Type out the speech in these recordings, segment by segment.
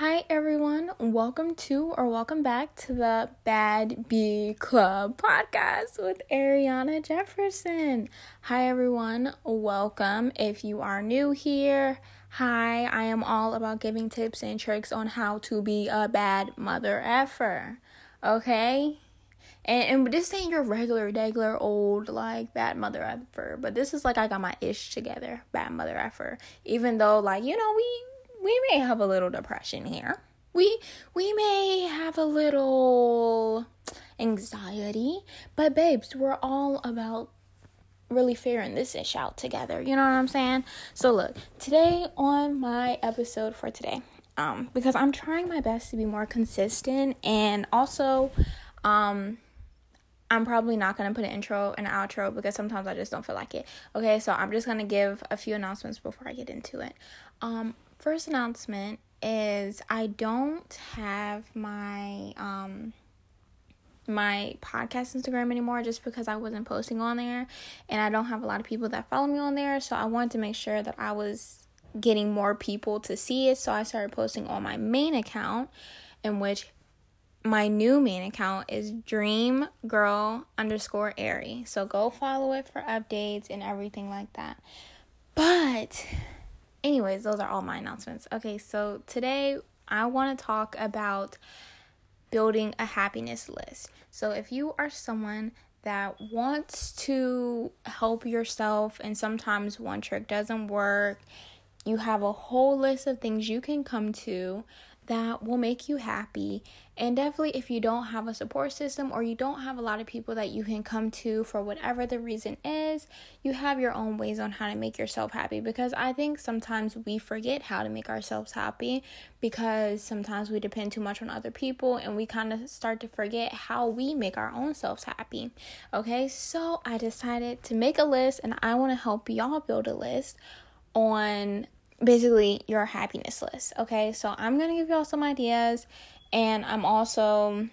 Hi, everyone. Welcome to or welcome back to the Bad B Club podcast with Ariana Jefferson. Hi, everyone. Welcome. If you are new here, hi. I am all about giving tips and tricks on how to be a bad mother effer. Okay? And, and this ain't your regular, regular old, like, bad mother effer. But this is like I got my ish together, bad mother effer. Even though, like, you know, we we may have a little depression here. We we may have a little anxiety, but babes, we're all about really figuring this ish out together. You know what I'm saying? So look, today on my episode for today, um, because I'm trying my best to be more consistent and also um I'm probably not gonna put an intro and an outro because sometimes I just don't feel like it. Okay, so I'm just gonna give a few announcements before I get into it. Um, first announcement is I don't have my um my podcast Instagram anymore just because I wasn't posting on there. And I don't have a lot of people that follow me on there. So I wanted to make sure that I was getting more people to see it. So I started posting on my main account in which my new main account is dream girl underscore airy so go follow it for updates and everything like that. But anyways, those are all my announcements. Okay, so today I want to talk about building a happiness list. So if you are someone that wants to help yourself and sometimes one trick doesn't work, you have a whole list of things you can come to that will make you happy. And definitely, if you don't have a support system or you don't have a lot of people that you can come to for whatever the reason is, you have your own ways on how to make yourself happy. Because I think sometimes we forget how to make ourselves happy because sometimes we depend too much on other people and we kind of start to forget how we make our own selves happy. Okay, so I decided to make a list and I want to help y'all build a list on basically your happiness list. Okay, so I'm gonna give y'all some ideas, and I'm also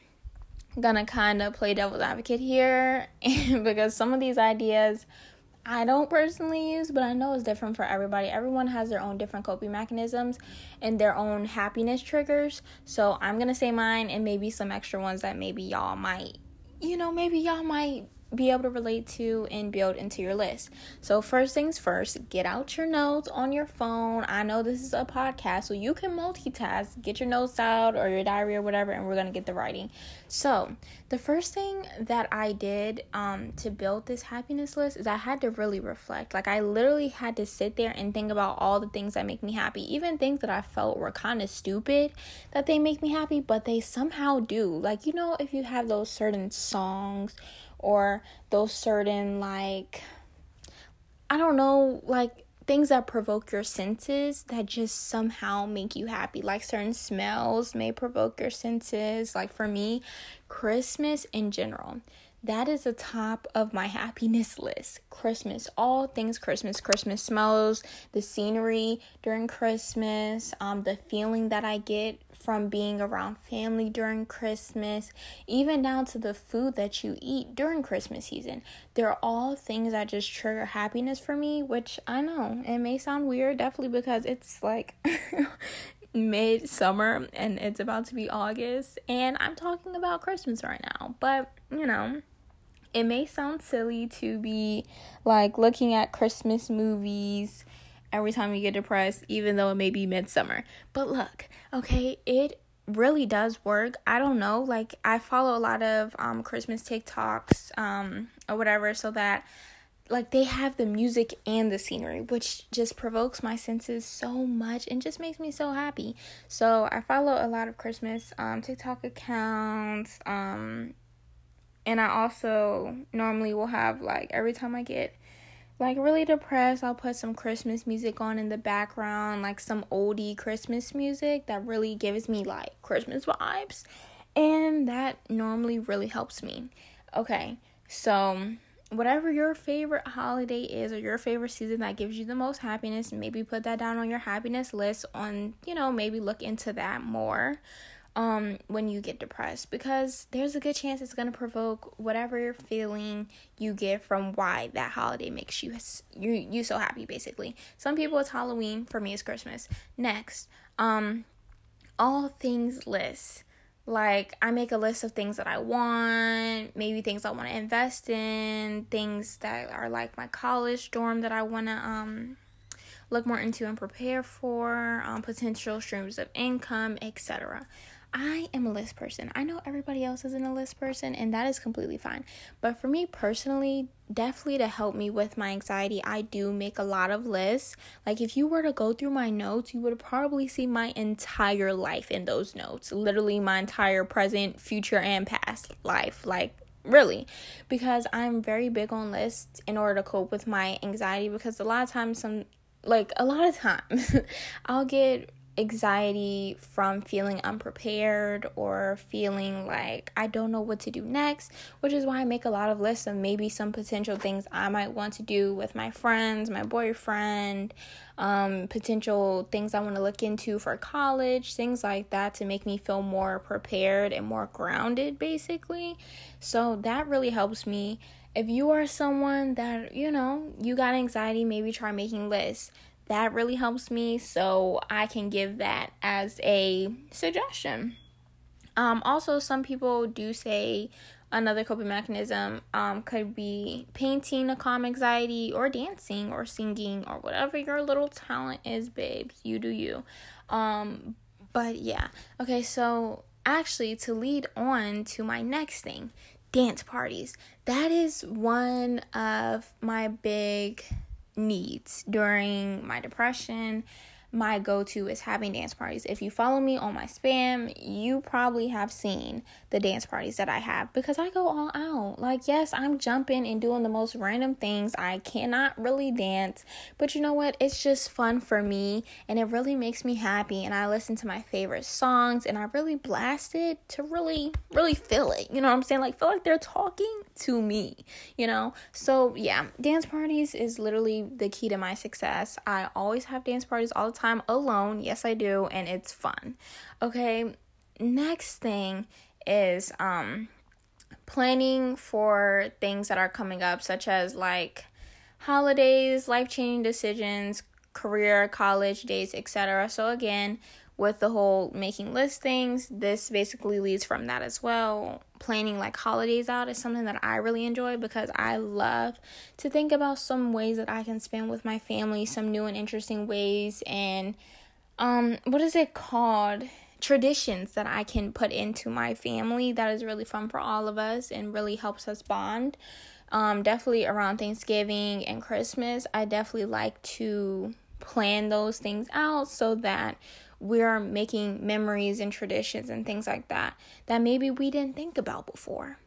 gonna kind of play devil's advocate here because some of these ideas I don't personally use, but I know it's different for everybody. Everyone has their own different coping mechanisms and their own happiness triggers. So I'm gonna say mine and maybe some extra ones that maybe y'all might, you know, maybe y'all might be able to relate to and build into your list. So, first things first, get out your notes on your phone. I know this is a podcast, so you can multitask. Get your notes out or your diary or whatever, and we're going to get the writing. So, the first thing that I did um, to build this happiness list is I had to really reflect. Like, I literally had to sit there and think about all the things that make me happy, even things that I felt were kind of stupid that they make me happy, but they somehow do. Like, you know, if you have those certain songs or those certain like I don't know, like things that provoke your senses that just somehow make you happy. Like certain smells may provoke your senses. Like for me, Christmas in general. That is the top of my happiness list. Christmas, all things Christmas, Christmas smells, the scenery during Christmas, um, the feeling that I get from being around family during Christmas, even down to the food that you eat during Christmas season. They're all things that just trigger happiness for me, which I know it may sound weird, definitely because it's like midsummer and it's about to be August, and I'm talking about Christmas right now, but you know it may sound silly to be like looking at Christmas movies every time you get depressed, even though it may be midsummer. But look, okay, it really does work. I don't know, like I follow a lot of um Christmas TikToks um or whatever so that like they have the music and the scenery which just provokes my senses so much and just makes me so happy. So I follow a lot of Christmas um TikTok accounts um and I also normally will have like every time I get like really depressed, I'll put some Christmas music on in the background, like some oldie Christmas music that really gives me like Christmas vibes. And that normally really helps me. Okay, so whatever your favorite holiday is or your favorite season that gives you the most happiness, maybe put that down on your happiness list on, you know, maybe look into that more um when you get depressed because there's a good chance it's going to provoke whatever feeling you get from why that holiday makes you you you so happy basically some people it's halloween for me it's christmas next um all things lists. Like, I make a list of things that I want, maybe things I want to invest in, things that are like my college dorm that I want to um look more into and prepare for, um, potential streams of income, etc. I am a list person. I know everybody else isn't a list person, and that is completely fine. But for me personally, definitely to help me with my anxiety, I do make a lot of lists. Like, if you were to go through my notes, you would probably see my entire life in those notes literally, my entire present, future, and past life. Like, really because i'm very big on lists in order to cope with my anxiety because a lot of times some like a lot of times i'll get anxiety from feeling unprepared or feeling like I don't know what to do next, which is why I make a lot of lists of maybe some potential things I might want to do with my friends, my boyfriend, um, potential things I want to look into for college, things like that to make me feel more prepared and more grounded, basically. So that really helps me. If you are someone that, you know, you got anxiety, maybe try making lists that really helps me so i can give that as a suggestion. Um, also some people do say another coping mechanism um, could be painting to calm anxiety or dancing or singing or whatever your little talent is babes you do you. Um, but yeah okay so actually to lead on to my next thing dance parties. That is one of my big needs during my depression my go to is having dance parties. If you follow me on my spam, you probably have seen the dance parties that I have because I go all out. Like, yes, I'm jumping and doing the most random things. I cannot really dance, but you know what? It's just fun for me and it really makes me happy. And I listen to my favorite songs and I really blast it to really, really feel it. You know what I'm saying? Like, feel like they're talking to me, you know? So, yeah, dance parties is literally the key to my success. I always have dance parties all the time alone. Yes, I do, and it's fun. Okay, next thing is um planning for things that are coming up such as like holidays, life-changing decisions, career, college dates, etc. So again, with the whole making listings, this basically leads from that as well. Planning like holidays out is something that I really enjoy because I love to think about some ways that I can spend with my family, some new and interesting ways and um what is it called? Traditions that I can put into my family that is really fun for all of us and really helps us bond. Um definitely around Thanksgiving and Christmas, I definitely like to plan those things out so that we're making memories and traditions and things like that that maybe we didn't think about before.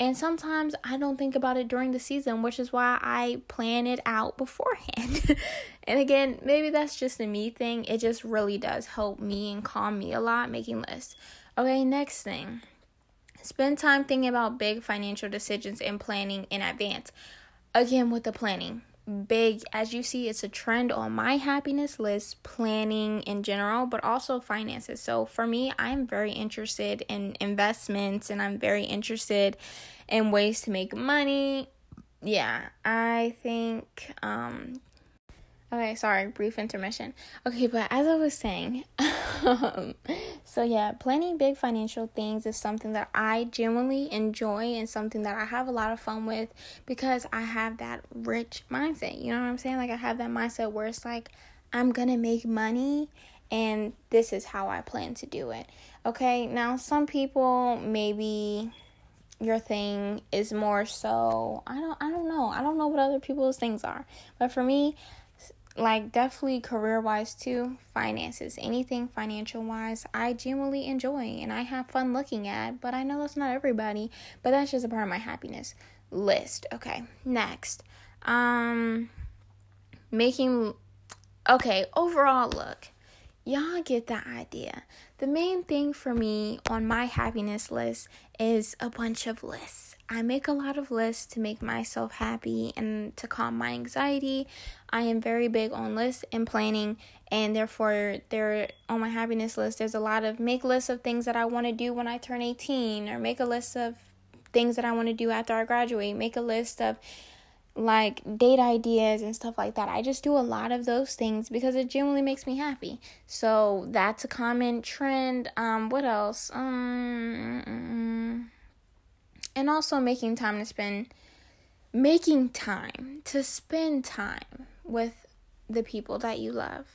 And sometimes I don't think about it during the season, which is why I plan it out beforehand. and again, maybe that's just a me thing. It just really does help me and calm me a lot making lists. Okay, next thing. Spend time thinking about big financial decisions and planning in advance. Again, with the planning big as you see it's a trend on my happiness list planning in general but also finances so for me i'm very interested in investments and i'm very interested in ways to make money yeah i think um Okay, sorry, brief intermission. Okay, but as I was saying, um, so yeah, planning big financial things is something that I genuinely enjoy and something that I have a lot of fun with because I have that rich mindset. You know what I'm saying? Like, I have that mindset where it's like, I'm gonna make money and this is how I plan to do it. Okay, now some people maybe your thing is more so I don't I don't know. I don't know what other people's things are. But for me, like definitely career wise too finances anything financial wise i genuinely enjoy and i have fun looking at but i know that's not everybody but that's just a part of my happiness list. Okay next. Um making okay overall look y'all get the idea. The main thing for me on my happiness list is a bunch of lists I make a lot of lists to make myself happy and to calm my anxiety. I am very big on lists and planning, and therefore, there on my happiness list, there's a lot of make lists of things that I want to do when I turn 18, or make a list of things that I want to do after I graduate, make a list of like date ideas and stuff like that. I just do a lot of those things because it genuinely makes me happy. So that's a common trend. Um, what else? Um, and also making time to spend, making time to spend time with the people that you love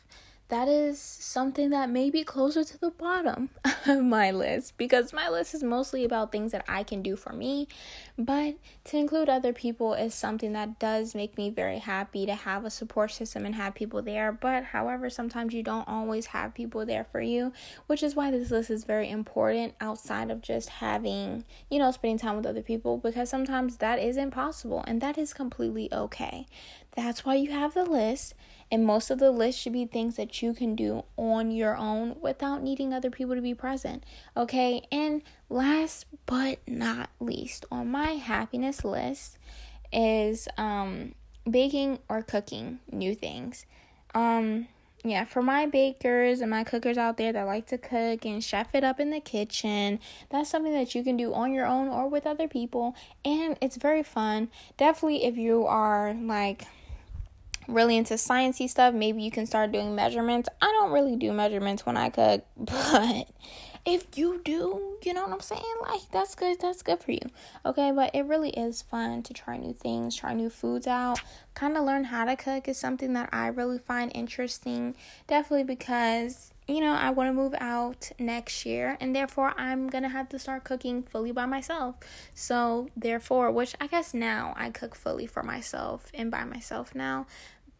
that is something that may be closer to the bottom of my list because my list is mostly about things that I can do for me. But to include other people is something that does make me very happy to have a support system and have people there. But however, sometimes you don't always have people there for you, which is why this list is very important outside of just having, you know, spending time with other people because sometimes that is impossible and that is completely okay. That's why you have the list and most of the list should be things that you can do on your own without needing other people to be present. Okay. And last but not least, on my happiness list is um, baking or cooking new things. Um, yeah, for my bakers and my cookers out there that like to cook and chef it up in the kitchen, that's something that you can do on your own or with other people, and it's very fun. Definitely, if you are like really into sciencey stuff, maybe you can start doing measurements. I don't really do measurements when I cook, but if you do, you know what I'm saying? Like that's good. That's good for you. Okay, but it really is fun to try new things, try new foods out. Kind of learn how to cook is something that I really find interesting. Definitely because you know, I want to move out next year, and therefore I'm gonna have to start cooking fully by myself. So, therefore, which I guess now I cook fully for myself and by myself now,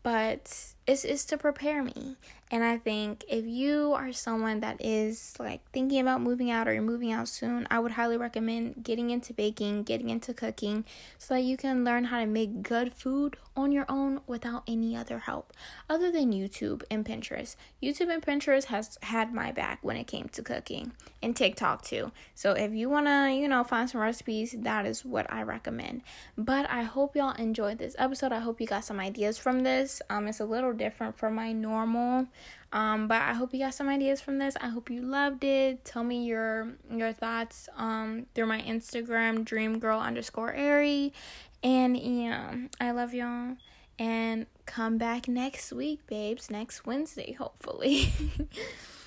but it's, it's to prepare me. And I think if you are someone that is like thinking about moving out or you're moving out soon, I would highly recommend getting into baking, getting into cooking so that you can learn how to make good food on your own without any other help other than YouTube and Pinterest. YouTube and Pinterest has had my back when it came to cooking and TikTok too. So if you want to, you know, find some recipes, that is what I recommend. But I hope y'all enjoyed this episode. I hope you got some ideas from this. Um it's a different from my normal. Um, but I hope you got some ideas from this. I hope you loved it. Tell me your your thoughts um through my Instagram, dreamgirl underscore airy. And yeah, I love y'all. And come back next week, babes. Next Wednesday, hopefully.